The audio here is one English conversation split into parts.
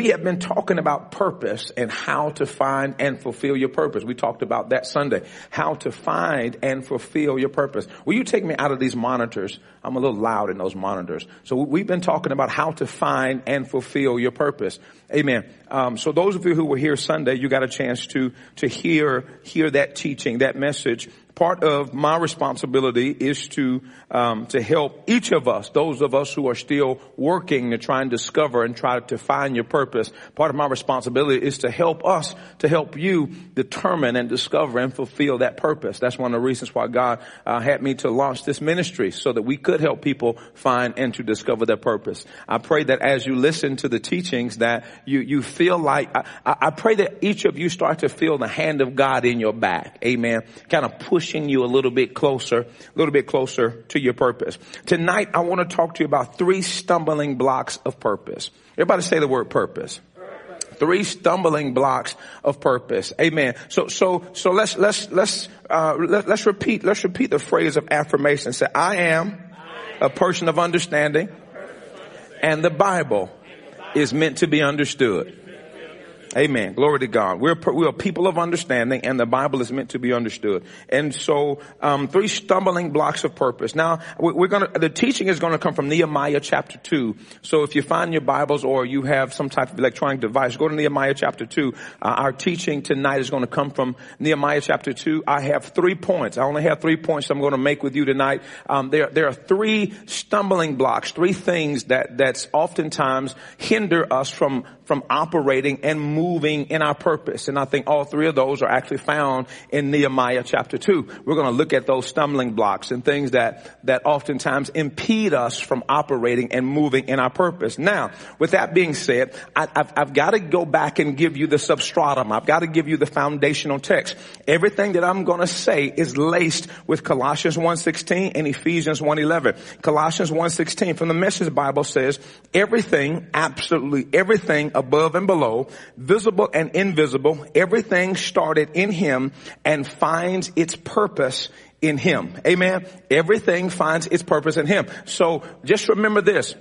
We have been talking about purpose and how to find and fulfill your purpose. We talked about that Sunday. How to find and fulfill your purpose. Will you take me out of these monitors? I'm a little loud in those monitors. So we've been talking about how to find and fulfill your purpose. Amen. Um, so those of you who were here Sunday, you got a chance to to hear hear that teaching, that message part of my responsibility is to um, to help each of us, those of us who are still working to try and discover and try to find your purpose. Part of my responsibility is to help us, to help you determine and discover and fulfill that purpose. That's one of the reasons why God uh, had me to launch this ministry, so that we could help people find and to discover their purpose. I pray that as you listen to the teachings, that you you feel like I, I pray that each of you start to feel the hand of God in your back. Amen. Kind of push pushing you a little bit closer, a little bit closer to your purpose. Tonight, I want to talk to you about three stumbling blocks of purpose. Everybody say the word purpose three stumbling blocks of purpose. Amen. So, so, so let's, let's, let's, uh, let, us repeat, let's repeat the phrase of affirmation. Say, I am a person of understanding and the Bible is meant to be understood. Amen. Glory to God. We're, we're people of understanding and the Bible is meant to be understood. And so, um, three stumbling blocks of purpose. Now, we're gonna, the teaching is gonna come from Nehemiah chapter 2. So if you find your Bibles or you have some type of electronic device, go to Nehemiah chapter 2. Uh, our teaching tonight is gonna come from Nehemiah chapter 2. I have three points. I only have three points I'm gonna make with you tonight. Um, there, there are three stumbling blocks, three things that, that's oftentimes hinder us from, from operating and moving moving in our purpose. And I think all three of those are actually found in Nehemiah chapter two. We're going to look at those stumbling blocks and things that, that oftentimes impede us from operating and moving in our purpose. Now, with that being said, I, have I've got to go back and give you the substratum. I've got to give you the foundational text. Everything that I'm going to say is laced with Colossians 1.16 and Ephesians 1.11. Colossians 1.16 from the Message Bible says, everything, absolutely everything above and below, visible and invisible, everything started in Him and finds its purpose in Him. Amen. Everything finds its purpose in Him. So just remember this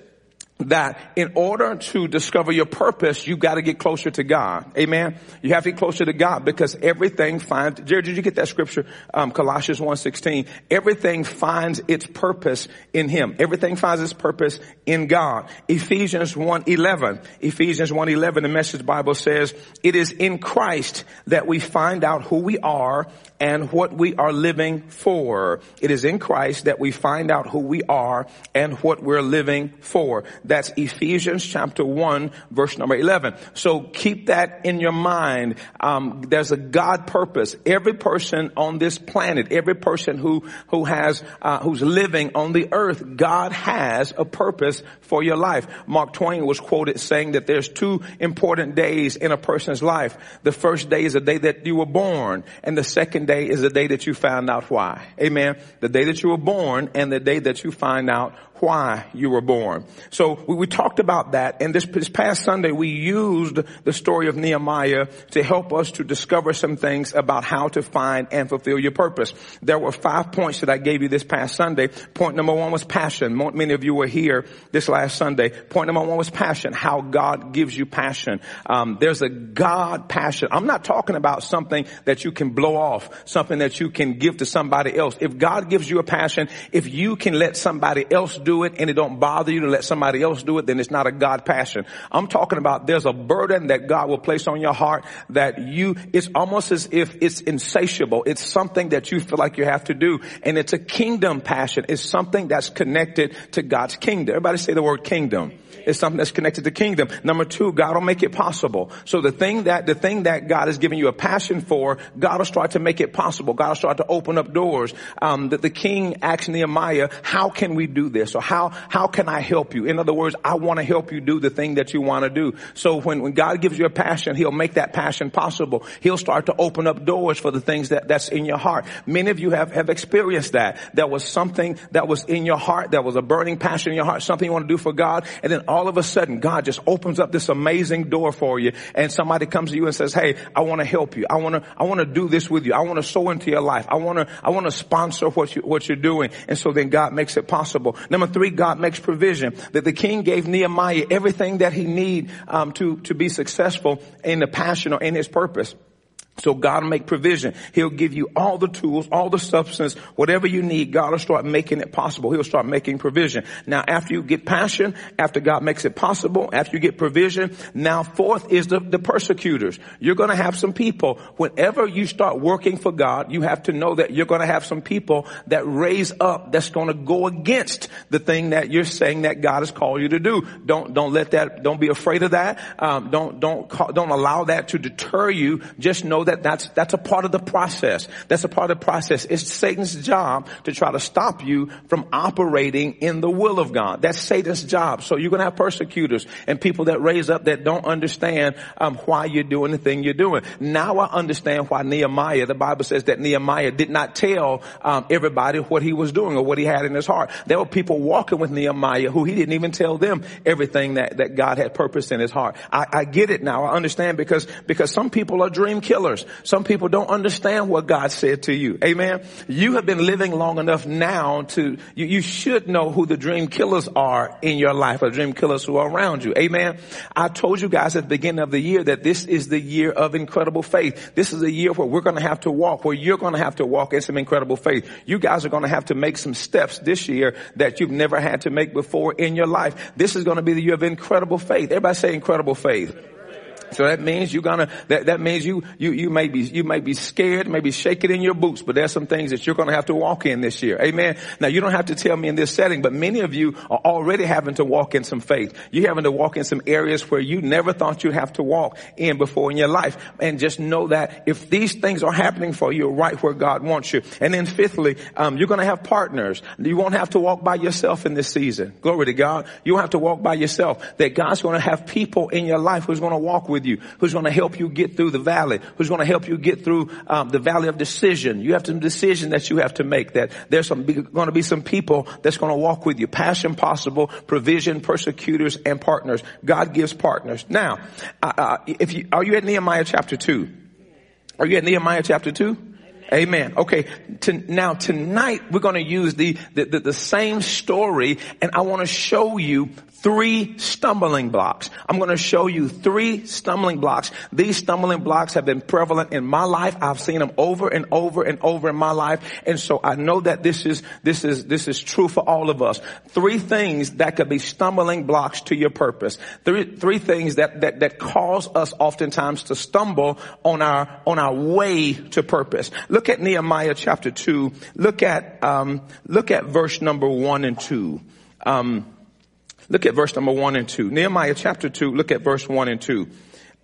that in order to discover your purpose, you've got to get closer to God. Amen. You have to get closer to God because everything finds, Jared, did you get that scripture? Um, Colossians 1.16. Everything finds its purpose in Him. Everything finds its purpose in God. Ephesians 1.11. Ephesians 1.11, the message Bible says, it is in Christ that we find out who we are and what we are living for. It is in Christ that we find out who we are and what we're living for. That's Ephesians chapter 1 verse number 11. So keep that in your mind. Um, there's a God purpose. Every person on this planet, every person who, who has, uh, who's living on the earth, God has a purpose for your life. Mark Twain was quoted saying that there's two important days in a person's life. The first day is the day that you were born and the second day is the day that you found out why. Amen. The day that you were born and the day that you find out why you were born. So we, we, talked about that and this, this past Sunday we used the story of Nehemiah to help us to discover some things about how to find and fulfill your purpose. There were five points that I gave you this past Sunday. Point number one was passion. Many of you were here this last Sunday. Point number one was passion. How God gives you passion. Um, there's a God passion. I'm not talking about something that you can blow off, something that you can give to somebody else. If God gives you a passion, if you can let somebody else do do it and it don't bother you to let somebody else do it, then it's not a God passion. I'm talking about there's a burden that God will place on your heart that you, it's almost as if it's insatiable. It's something that you feel like you have to do. And it's a kingdom passion. It's something that's connected to God's kingdom. Everybody say the word kingdom is something that's connected to kingdom. Number two, God will make it possible. So the thing that, the thing that God has given you a passion for, God will start to make it possible. God will start to open up doors. Um, that the king asked Nehemiah, how can we do this? Or how, how can I help you? In other words, I want to help you do the thing that you want to do. So when, when God gives you a passion, He'll make that passion possible. He'll start to open up doors for the things that, that's in your heart. Many of you have, have experienced that. There was something that was in your heart, that was a burning passion in your heart, something you want to do for God, and then all of a sudden God just opens up this amazing door for you, and somebody comes to you and says, hey, I want to help you. I want to, I want to do this with you. I want to sow into your life. I want to, I want to sponsor what you, what you're doing. And so then God makes it possible. Number three, God makes provision. That the king gave Nehemiah everything that he need um, to to be successful in the passion or in his purpose. So God will make provision. He'll give you all the tools, all the substance, whatever you need. God will start making it possible. He'll start making provision. Now after you get passion, after God makes it possible, after you get provision, now fourth is the, the persecutors. You're going to have some people, whenever you start working for God, you have to know that you're going to have some people that raise up that's going to go against the thing that you're saying that God has called you to do. Don't, don't let that, don't be afraid of that. Um, don't, don't, don't allow that to deter you. Just know that that's, that's a part of the process. That's a part of the process. It's Satan's job to try to stop you from operating in the will of God. That's Satan's job. So you're going to have persecutors and people that raise up that don't understand um, why you're doing the thing you're doing. Now I understand why Nehemiah, the Bible says that Nehemiah did not tell um, everybody what he was doing or what he had in his heart. There were people walking with Nehemiah who he didn't even tell them everything that, that God had purposed in his heart. I, I get it now. I understand because, because some people are dream killers. Some people don't understand what God said to you. Amen. You have been living long enough now to, you, you should know who the dream killers are in your life or dream killers who are around you. Amen. I told you guys at the beginning of the year that this is the year of incredible faith. This is a year where we're going to have to walk, where you're going to have to walk in some incredible faith. You guys are going to have to make some steps this year that you've never had to make before in your life. This is going to be the year of incredible faith. Everybody say incredible faith. So that means you're gonna, that, that means you, you, you may be, you may be scared, maybe shaking in your boots, but there's some things that you're gonna have to walk in this year. Amen. Now you don't have to tell me in this setting, but many of you are already having to walk in some faith. You're having to walk in some areas where you never thought you'd have to walk in before in your life. And just know that if these things are happening for you, right where God wants you. And then fifthly, um, you're gonna have partners. You won't have to walk by yourself in this season. Glory to God. You won't have to walk by yourself. That God's gonna have people in your life who's gonna walk with you you, who's going to help you get through the valley, who's going to help you get through um, the valley of decision. You have some decision that you have to make. That there's some going to be some people that's going to walk with you. Passion possible, provision, persecutors, and partners. God gives partners. Now, uh, uh, if you are you at Nehemiah chapter two? Are you at Nehemiah chapter two? Amen. Okay. To, now tonight we're going to use the, the, the, the, same story and I want to show you three stumbling blocks. I'm going to show you three stumbling blocks. These stumbling blocks have been prevalent in my life. I've seen them over and over and over in my life. And so I know that this is, this is, this is true for all of us. Three things that could be stumbling blocks to your purpose. Three, three things that, that, that cause us oftentimes to stumble on our, on our way to purpose. Look at Nehemiah chapter two. Look at, um, look at verse number one and two. Um, Look at verse number one and two. Nehemiah chapter two, look at verse one and two.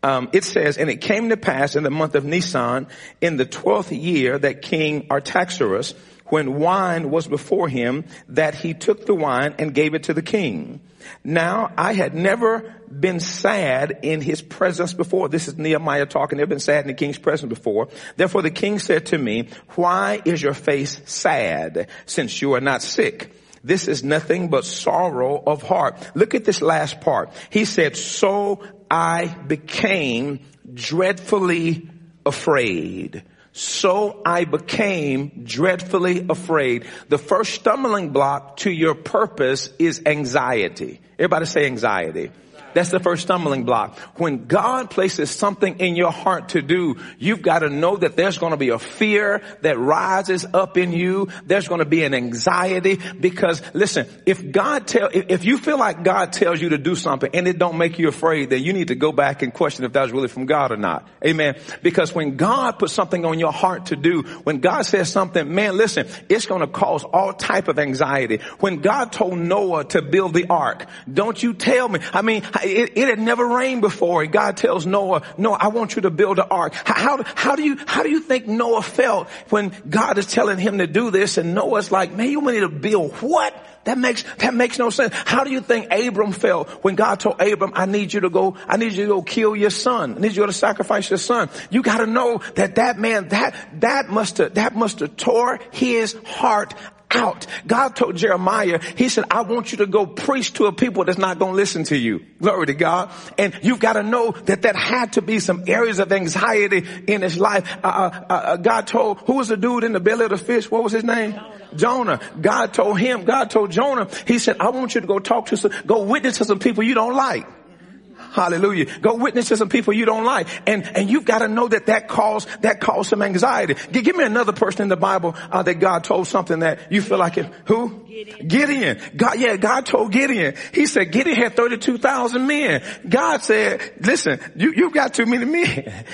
Um, it says, and it came to pass in the month of Nisan, in the twelfth year that King Artaxerxes, when wine was before him, that he took the wine and gave it to the king. Now I had never been sad in his presence before. This is Nehemiah talking. Never been sad in the king's presence before. Therefore the king said to me, why is your face sad since you are not sick? This is nothing but sorrow of heart. Look at this last part. He said, so I became dreadfully afraid. So I became dreadfully afraid. The first stumbling block to your purpose is anxiety. Everybody say anxiety. That's the first stumbling block. When God places something in your heart to do, you've got to know that there's going to be a fear that rises up in you. There's going to be an anxiety because listen, if God tell, if you feel like God tells you to do something and it don't make you afraid, then you need to go back and question if that's really from God or not. Amen. Because when God puts something on your heart to do, when God says something, man, listen, it's going to cause all type of anxiety. When God told Noah to build the ark, don't you tell me, I mean, it, it, had never rained before. And God tells Noah, Noah, I want you to build an ark. How, how do you, how do you think Noah felt when God is telling him to do this? And Noah's like, man, you want me to build what? That makes, that makes no sense. How do you think Abram felt when God told Abram, I need you to go, I need you to go kill your son. I need you to sacrifice your son. You gotta know that that man, that, that must have, that must have tore his heart out. God told Jeremiah, he said, I want you to go preach to a people that's not going to listen to you. Glory to God. And you've got to know that that had to be some areas of anxiety in his life. Uh, uh, uh, uh, God told, who was the dude in the belly of the fish? What was his name? Jonah. Jonah. God told him, God told Jonah, he said, I want you to go talk to some, go witness to some people you don't like. Hallelujah. Go witness to some people you don't like. And, and you've got to know that that caused, that caused some anxiety. Give, give me another person in the Bible uh, that God told something that you feel like it. Who? Gideon. Gideon. God, yeah, God told Gideon. He said Gideon had 32,000 men. God said, listen, you, you've got too many men.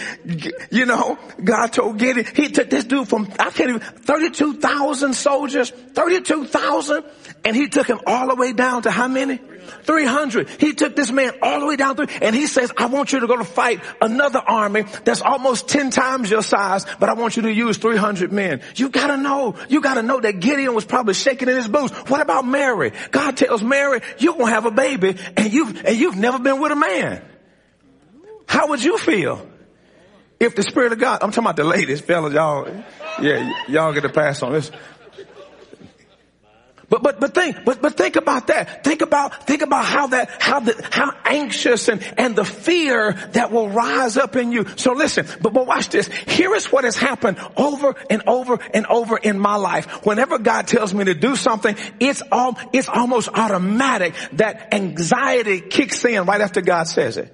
you know, God told Gideon, he took this dude from, I can't even, 32,000 soldiers, 32,000, and he took him all the way down to how many? 300. He took this man all the way down through and he says, I want you to go to fight another army that's almost 10 times your size, but I want you to use 300 men. You gotta know, you gotta know that Gideon was probably shaking in his boots. What about Mary? God tells Mary, you're gonna have a baby and you've, and you've never been with a man. How would you feel? If the Spirit of God, I'm talking about the ladies, fellas, y'all, yeah, y'all get a pass on this. But, but, but think, but, but think about that. Think about, think about how that, how the, how anxious and, and the fear that will rise up in you. So listen, but, but watch this. Here is what has happened over and over and over in my life. Whenever God tells me to do something, it's all, it's almost automatic that anxiety kicks in right after God says it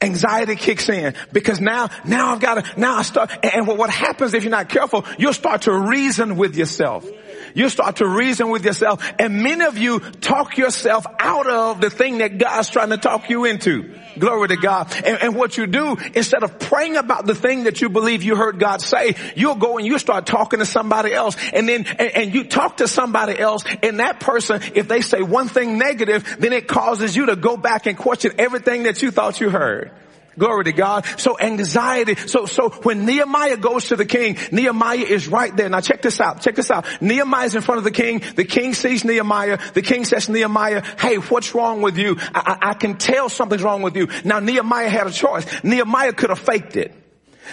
anxiety kicks in because now, now I've got to, now I start, and what happens if you're not careful, you'll start to reason with yourself. You start to reason with yourself and many of you talk yourself out of the thing that God's trying to talk you into. Glory to God. And, and, what you do, instead of praying about the thing that you believe you heard God say, you'll go and you start talking to somebody else. And then, and, and, you talk to somebody else and that person, if they say one thing negative, then it causes you to go back and question everything that you thought you heard. Glory to God. So anxiety. So, so when Nehemiah goes to the king, Nehemiah is right there. Now check this out. Check this out. Nehemiah is in front of the king. The king sees Nehemiah. The king says Nehemiah, hey, what's wrong with you? I, I, I can tell something's wrong with you. Now Nehemiah had a choice. Nehemiah could have faked it.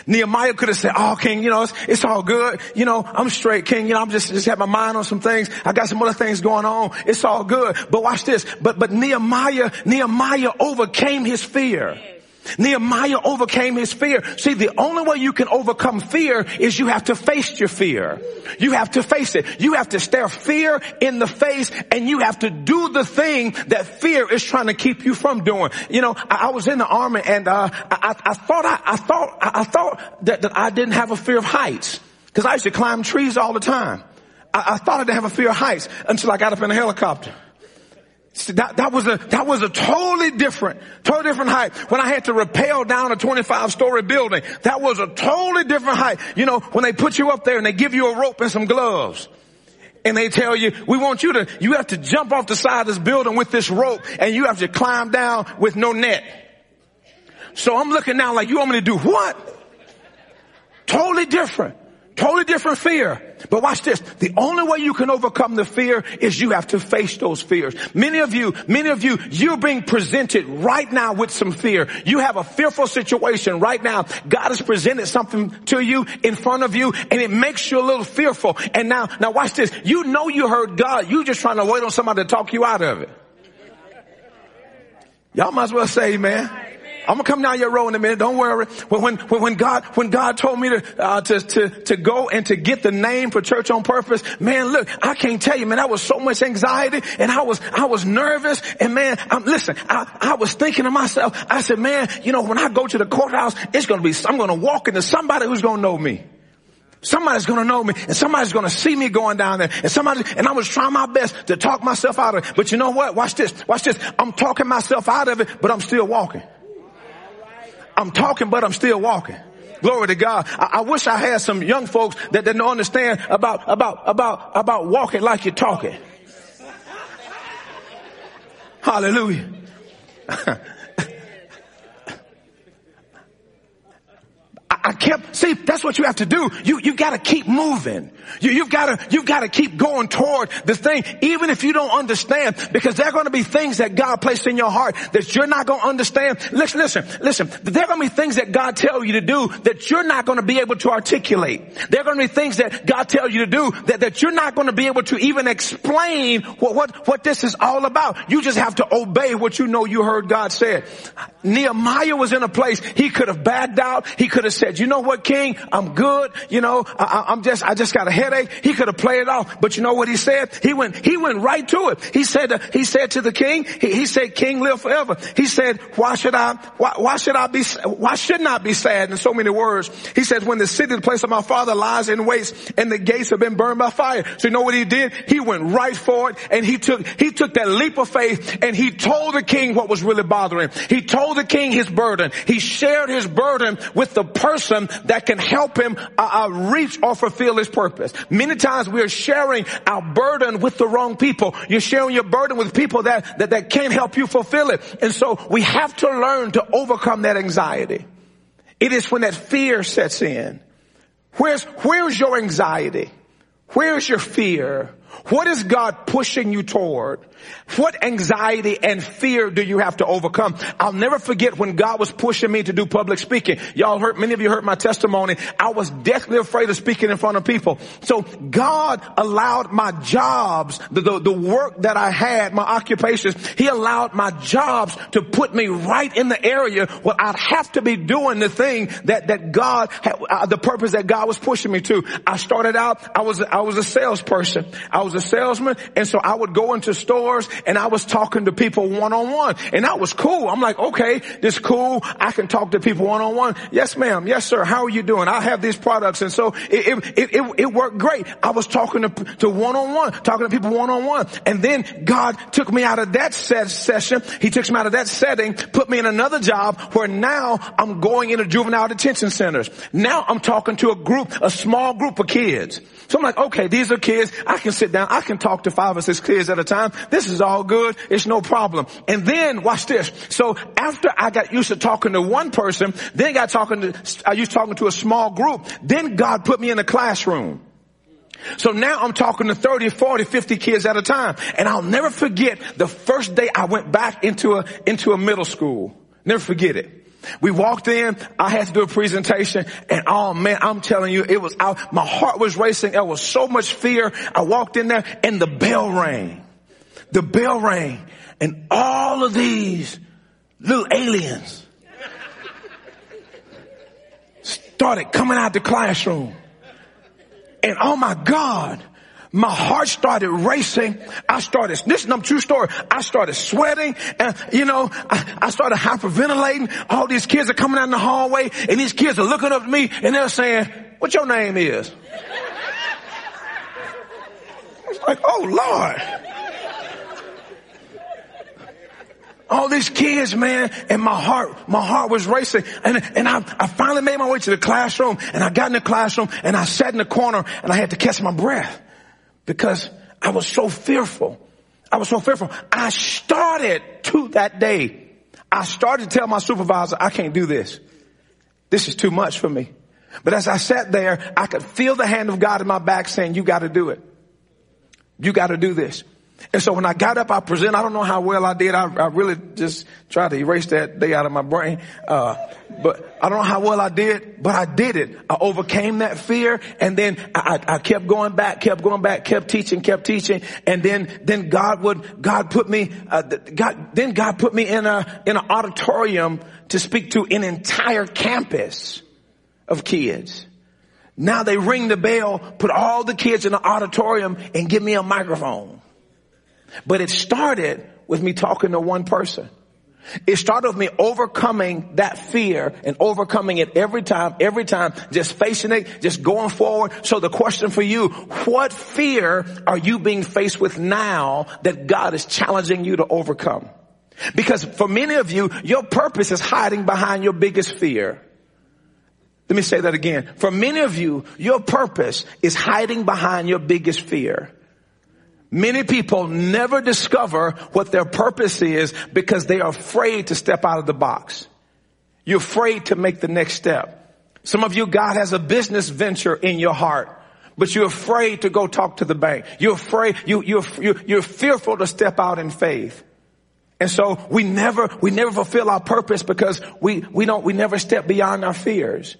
Nehemiah could have said, oh king, you know, it's, it's, all good. You know, I'm straight king. You know, I'm just, just have my mind on some things. I got some other things going on. It's all good. But watch this. But, but Nehemiah, Nehemiah overcame his fear. Nehemiah overcame his fear. See, the only way you can overcome fear is you have to face your fear. You have to face it. You have to stare fear in the face and you have to do the thing that fear is trying to keep you from doing. You know, I, I was in the army and, uh, I, I, thought I, I thought, I, thought that, that I didn't have a fear of heights because I used to climb trees all the time. I, I thought I didn't have a fear of heights until I got up in a helicopter. That, that was a, that was a totally different, totally different height. When I had to rappel down a 25 story building, that was a totally different height. You know, when they put you up there and they give you a rope and some gloves and they tell you, we want you to, you have to jump off the side of this building with this rope and you have to climb down with no net. So I'm looking now like, you want me to do what? Totally different. Totally different fear. But watch this. The only way you can overcome the fear is you have to face those fears. Many of you, many of you, you're being presented right now with some fear. You have a fearful situation right now. God has presented something to you in front of you and it makes you a little fearful. And now, now watch this. You know you heard God. You're just trying to wait on somebody to talk you out of it. Y'all might as well say amen. I'm gonna come down your road in a minute. Don't worry. When, when, when God, when God told me to, uh, to, to, to go and to get the name for church on purpose, man, look, I can't tell you, man, I was so much anxiety and I was, I was nervous and man, I'm, listen, I, I was thinking to myself, I said, man, you know, when I go to the courthouse, it's gonna be, I'm gonna walk into somebody who's gonna know me. Somebody's gonna know me and somebody's gonna see me going down there and somebody, and I was trying my best to talk myself out of it. But you know what? Watch this. Watch this. I'm talking myself out of it, but I'm still walking. I'm talking, but I'm still walking. Glory to God. I, I, wish I had some young folks that didn't understand about, about, about, about walking like you're talking. Hallelujah. kept, see, that's what you have to do. You, you gotta keep moving. You, you've gotta, you've gotta keep going toward the thing, even if you don't understand, because there are gonna be things that God placed in your heart that you're not gonna understand. Listen, listen, listen. There are gonna be things that God tell you to do that you're not gonna be able to articulate. There are gonna be things that God tells you to do that, that you're not gonna be able to even explain what, what, what this is all about. You just have to obey what you know you heard God said. Nehemiah was in a place he could have backed out. He could have said, you know what, king, I'm good. You know, I, I'm just, I just got a headache. He could have played it off. But you know what he said? He went, he went right to it. He said, uh, he said to the king, he, he, said, king live forever. He said, why should I, why, why should I be, why should not I be sad in so many words? He said, when the city, the place of my father lies in waste and the gates have been burned by fire. So you know what he did? He went right for it and he took, he took that leap of faith and he told the king what was really bothering. He told the king his burden. He shared his burden with the person that can help him uh, uh, reach or fulfill his purpose. Many times we are sharing our burden with the wrong people. You're sharing your burden with people that, that, that can't help you fulfill it. And so we have to learn to overcome that anxiety. It is when that fear sets in. Where's, where's your anxiety? Where's your fear? What is God pushing you toward? What anxiety and fear do you have to overcome? I'll never forget when God was pushing me to do public speaking. Y'all heard, many of you heard my testimony. I was deathly afraid of speaking in front of people. So God allowed my jobs, the, the, the work that I had, my occupations, He allowed my jobs to put me right in the area where I'd have to be doing the thing that, that God, had, uh, the purpose that God was pushing me to. I started out, I was, I was a salesperson. I was a salesman and so I would go into stores and I was talking to people one on one and that was cool. I'm like, okay, this cool. I can talk to people one on one. Yes ma'am. Yes sir. How are you doing? I have these products and so it, it, it, it worked great. I was talking to, one on one, talking to people one on one and then God took me out of that session. He took me out of that setting, put me in another job where now I'm going into juvenile detention centers. Now I'm talking to a group, a small group of kids. So I'm like, okay, these are kids. I can sit down. I can talk to five or six kids at a time. This is all good. It's no problem. And then watch this. So after I got used to talking to one person, then got talking to, I used talking to a small group. Then God put me in a classroom. So now I'm talking to 30, 40, 50 kids at a time. And I'll never forget the first day I went back into a, into a middle school. Never forget it. We walked in, I had to do a presentation and oh man, I'm telling you, it was out, my heart was racing. There was so much fear. I walked in there and the bell rang. The bell rang and all of these little aliens started coming out the classroom. And oh my God, my heart started racing. I started, this is a true story. I started sweating and, you know, I, I, started hyperventilating. All these kids are coming out in the hallway and these kids are looking up at me and they're saying, what your name is? Like, oh Lord. all these kids, man, and my heart, my heart was racing. And, and I, I finally made my way to the classroom and I got in the classroom and I sat in the corner and I had to catch my breath because I was so fearful. I was so fearful. I started to that day. I started to tell my supervisor, I can't do this. This is too much for me. But as I sat there, I could feel the hand of God in my back saying, you gotta do it. You gotta do this. And so when I got up, I presented. I don't know how well I did. I, I really just tried to erase that day out of my brain. Uh, but I don't know how well I did, but I did it. I overcame that fear, and then I, I kept going back, kept going back, kept teaching, kept teaching, and then then God would God put me uh, God then God put me in a in an auditorium to speak to an entire campus of kids. Now they ring the bell, put all the kids in the auditorium, and give me a microphone. But it started with me talking to one person. It started with me overcoming that fear and overcoming it every time, every time, just facing it, just going forward. So the question for you, what fear are you being faced with now that God is challenging you to overcome? Because for many of you, your purpose is hiding behind your biggest fear. Let me say that again. For many of you, your purpose is hiding behind your biggest fear. Many people never discover what their purpose is because they are afraid to step out of the box. You're afraid to make the next step. Some of you, God has a business venture in your heart but you're afraid to go talk to the bank. You're afraid, you, you're, you're, you're fearful to step out in faith. And so we never, we never fulfill our purpose because we, we don't, we never step beyond our fears.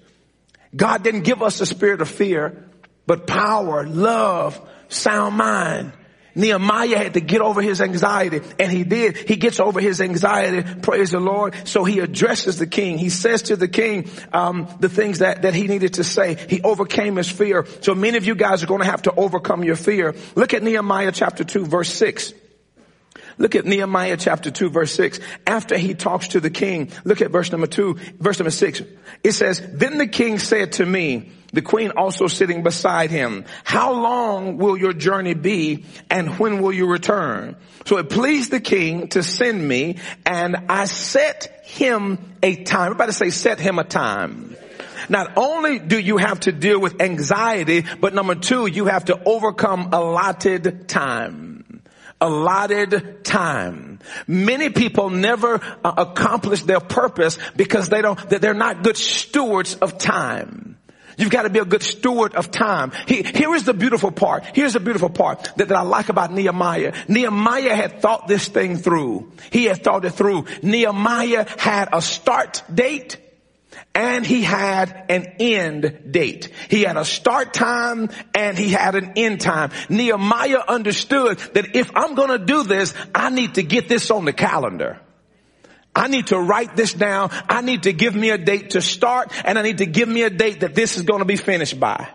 God didn't give us a spirit of fear, but power, love, sound mind. Nehemiah had to get over his anxiety and he did. He gets over his anxiety. Praise the Lord. So he addresses the king. He says to the king, um, the things that, that he needed to say. He overcame his fear. So many of you guys are going to have to overcome your fear. Look at Nehemiah chapter two, verse six. Look at Nehemiah chapter 2 verse 6. After he talks to the king, look at verse number 2, verse number 6. It says, Then the king said to me, the queen also sitting beside him, How long will your journey be and when will you return? So it pleased the king to send me and I set him a time. Everybody say set him a time. Not only do you have to deal with anxiety, but number two, you have to overcome allotted time allotted time. Many people never uh, accomplish their purpose because they don't, they're not good stewards of time. You've got to be a good steward of time. He, here is the beautiful part. Here's the beautiful part that, that I like about Nehemiah. Nehemiah had thought this thing through. He had thought it through. Nehemiah had a start date and he had an end date. He had a start time and he had an end time. Nehemiah understood that if I'm going to do this, I need to get this on the calendar. I need to write this down. I need to give me a date to start and I need to give me a date that this is going to be finished by.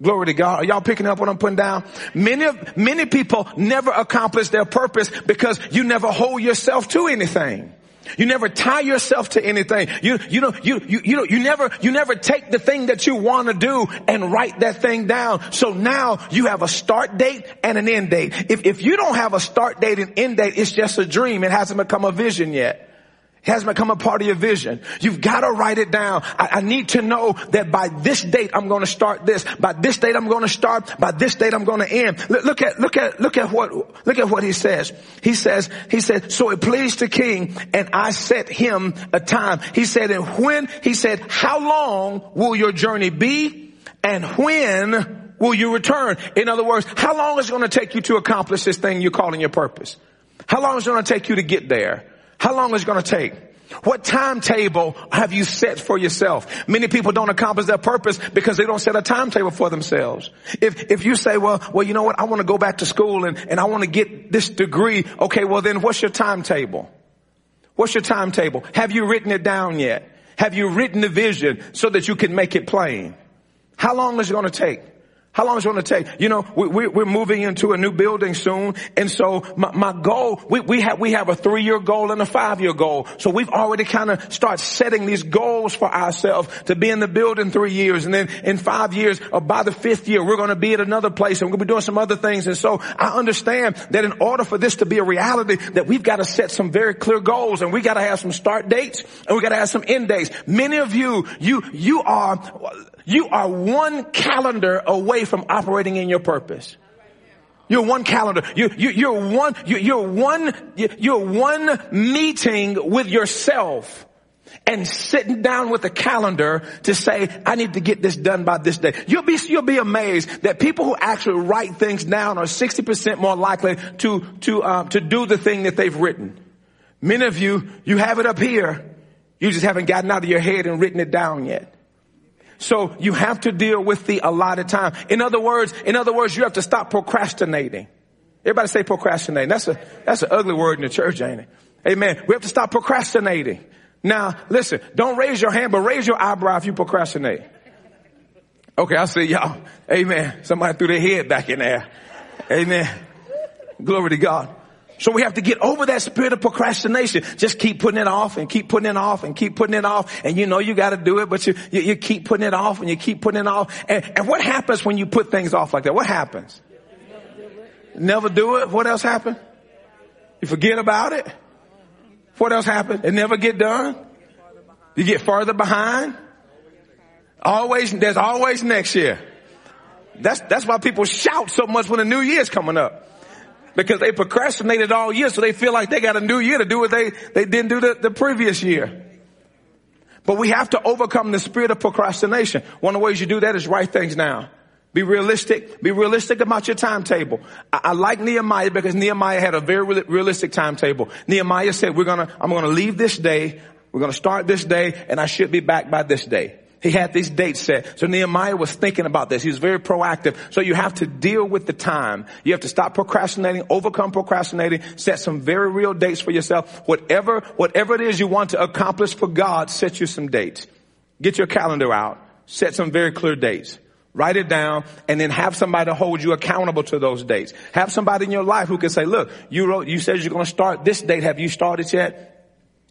Glory to God. Are y'all picking up what I'm putting down? Many of, many people never accomplish their purpose because you never hold yourself to anything. You never tie yourself to anything. You, you know, you, you, you know, you never, you never take the thing that you want to do and write that thing down. So now you have a start date and an end date. If, if you don't have a start date and end date, it's just a dream. It hasn't become a vision yet has become a part of your vision. You've got to write it down. I, I, need to know that by this date I'm going to start this. By this date I'm going to start. By this date I'm going to end. Look, look at look at look at what look at what he says. He says he said so it pleased the king and I set him a time. He said and when he said how long will your journey be and when will you return? In other words, how long is it going to take you to accomplish this thing you're calling your purpose? How long is it going to take you to get there? How long is it going to take? What timetable have you set for yourself? Many people don't accomplish their purpose because they don't set a timetable for themselves. If, if you say, well, well, you know what? I want to go back to school and, and I want to get this degree. Okay. Well, then what's your timetable? What's your timetable? Have you written it down yet? Have you written the vision so that you can make it plain? How long is it going to take? How long is it going to take? You know, we, are moving into a new building soon. And so my, my goal, we, we have, we have a three year goal and a five year goal. So we've already kind of start setting these goals for ourselves to be in the building three years. And then in five years or by the fifth year, we're going to be at another place and we're going to be doing some other things. And so I understand that in order for this to be a reality, that we've got to set some very clear goals and we got to have some start dates and we got to have some end dates. Many of you, you, you are, you are one calendar away from operating in your purpose. You're one calendar. You, you, you're one, you, you're one, you're one meeting with yourself and sitting down with a calendar to say, I need to get this done by this day. You'll be, you'll be amazed that people who actually write things down are 60% more likely to, to, um, to do the thing that they've written. Many of you, you have it up here. You just haven't gotten out of your head and written it down yet. So you have to deal with the allotted time. In other words, in other words, you have to stop procrastinating. Everybody say procrastinating. That's a, that's an ugly word in the church, ain't it? Amen. We have to stop procrastinating. Now, listen, don't raise your hand, but raise your eyebrow if you procrastinate. Okay, I see y'all. Amen. Somebody threw their head back in there. Amen. Glory to God. So we have to get over that spirit of procrastination. Just keep putting it off and keep putting it off and keep putting it off. And you know you got to do it, but you, you, you, keep putting it off and you keep putting it off. And, and what happens when you put things off like that? What happens? Never do it. What else happens? You forget about it. What else happens? It never get done. You get further behind. Always, there's always next year. That's, that's why people shout so much when the new year's coming up because they procrastinated all year so they feel like they got a new year to do what they, they didn't do the, the previous year. But we have to overcome the spirit of procrastination. One of the ways you do that is write things down. Be realistic. Be realistic about your timetable. I, I, like Nehemiah because Nehemiah had a very realistic timetable. Nehemiah said, we're gonna, I'm gonna leave this day. We're gonna start this day and I should be back by this day. He had these dates set. So Nehemiah was thinking about this. He was very proactive. So you have to deal with the time. You have to stop procrastinating, overcome procrastinating, set some very real dates for yourself. Whatever, whatever it is you want to accomplish for God, set you some dates. Get your calendar out. Set some very clear dates. Write it down and then have somebody to hold you accountable to those dates. Have somebody in your life who can say, look, you wrote, you said you're going to start this date. Have you started yet?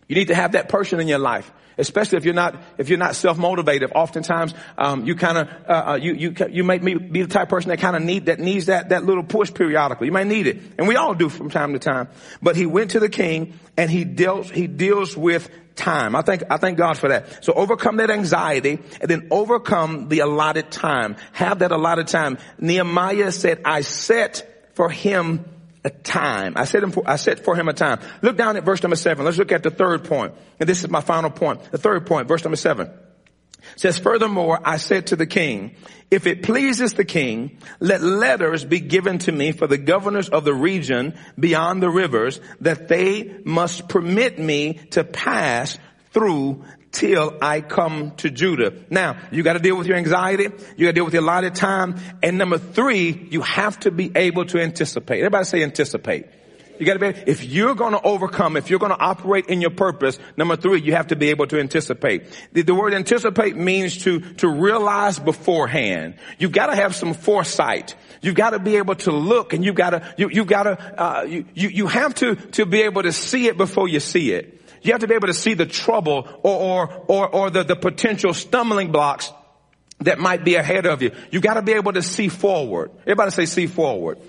You need to have that person in your life, especially if you're not if you're not self motivated. Oftentimes, um, you kind of uh, uh, you you you may be the type of person that kind of need that needs that that little push periodically. You may need it, and we all do from time to time. But he went to the king and he deals he deals with time. I think I thank God for that. So overcome that anxiety and then overcome the allotted time. Have that allotted time. Nehemiah said, "I set for him." A time. I set him for, I set for him a time. Look down at verse number seven. Let's look at the third point. And this is my final point. The third point, verse number seven. says, furthermore, I said to the king, if it pleases the king, let letters be given to me for the governors of the region beyond the rivers that they must permit me to pass through till I come to Judah. Now, you gotta deal with your anxiety. You gotta deal with your allotted time. And number three, you have to be able to anticipate. Everybody say anticipate. You gotta be, if you're gonna overcome, if you're gonna operate in your purpose, number three, you have to be able to anticipate. The, the word anticipate means to, to realize beforehand. You've gotta have some foresight. You've gotta be able to look and you've gotta, you, you've gotta, uh, you, you, you have to, to be able to see it before you see it. You have to be able to see the trouble or, or, or, or the, the potential stumbling blocks that might be ahead of you. You gotta be able to see forward. Everybody say see forward.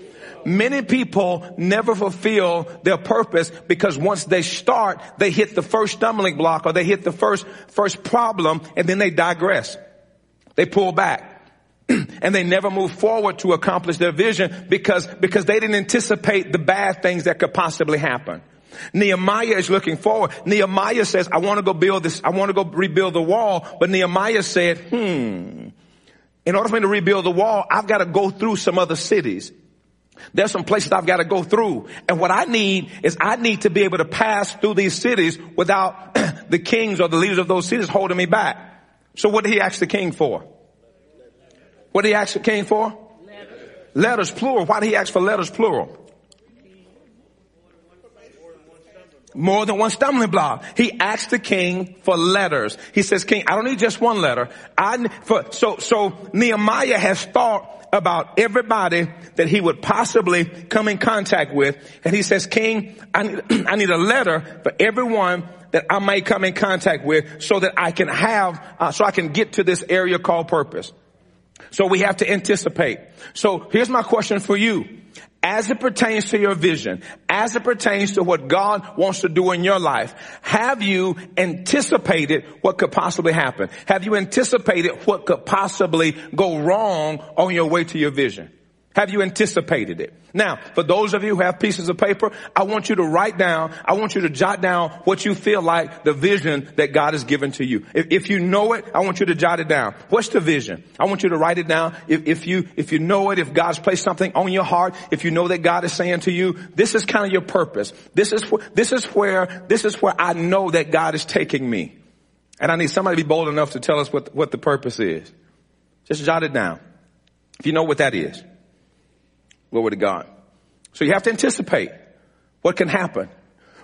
Many people never fulfill their purpose because once they start, they hit the first stumbling block or they hit the first, first problem and then they digress. They pull back. and they never move forward to accomplish their vision because, because they didn't anticipate the bad things that could possibly happen. Nehemiah is looking forward. Nehemiah says, I want to go build this, I want to go rebuild the wall. But Nehemiah said, hmm, in order for me to rebuild the wall, I've got to go through some other cities. There's some places I've got to go through. And what I need is I need to be able to pass through these cities without the kings or the leaders of those cities holding me back. So what did he ask the king for? What did he ask the king for? Letters, letters plural. Why did he ask for letters plural? More than one stumbling block. He asked the king for letters. He says, King, I don't need just one letter. I, for, so, so Nehemiah has thought about everybody that he would possibly come in contact with. And he says, King, I need, I need a letter for everyone that I may come in contact with so that I can have, uh, so I can get to this area called purpose. So we have to anticipate. So here's my question for you as it pertains to your vision, as it pertains to what God wants to do in your life, have you anticipated what could possibly happen? Have you anticipated what could possibly go wrong on your way to your vision? Have you anticipated it? Now, for those of you who have pieces of paper, I want you to write down, I want you to jot down what you feel like the vision that God has given to you. If, if you know it, I want you to jot it down. What's the vision? I want you to write it down. If, if you, if you know it, if God's placed something on your heart, if you know that God is saying to you, this is kind of your purpose. This is, this is where, this is where I know that God is taking me. And I need somebody to be bold enough to tell us what, what the purpose is. Just jot it down. If you know what that is. Glory to God. So you have to anticipate what can happen.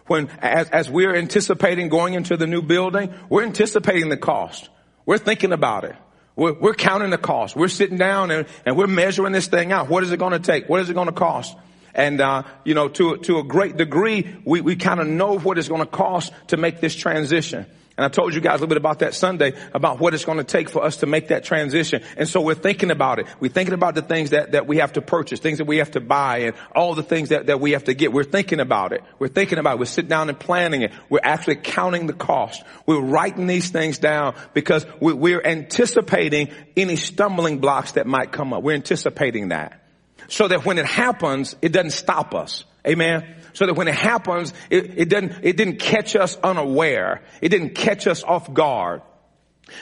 When, as, as we're anticipating going into the new building, we're anticipating the cost. We're thinking about it. We're, we're counting the cost. We're sitting down and, and we're measuring this thing out. What is it going to take? What is it going to cost? And, uh, you know, to, to a great degree, we, we kind of know what it's going to cost to make this transition. And I told you guys a little bit about that Sunday, about what it's going to take for us to make that transition. And so we're thinking about it. We're thinking about the things that, that we have to purchase, things that we have to buy, and all the things that, that we have to get. We're thinking about it. We're thinking about it. We're sitting down and planning it. We're actually counting the cost. We're writing these things down because we're anticipating any stumbling blocks that might come up. We're anticipating that. So that when it happens, it doesn't stop us. Amen so that when it happens, it, it didn't, it didn't catch us unaware. It didn't catch us off guard.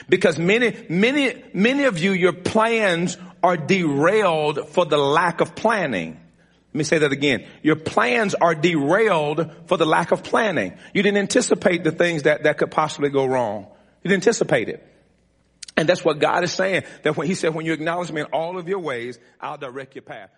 Because many, many, many of you, your plans are derailed for the lack of planning. Let me say that again. Your plans are derailed for the lack of planning. You didn't anticipate the things that, that could possibly go wrong. You didn't anticipate it. And that's what God is saying. That when He said, when you acknowledge me in all of your ways, I'll direct your path.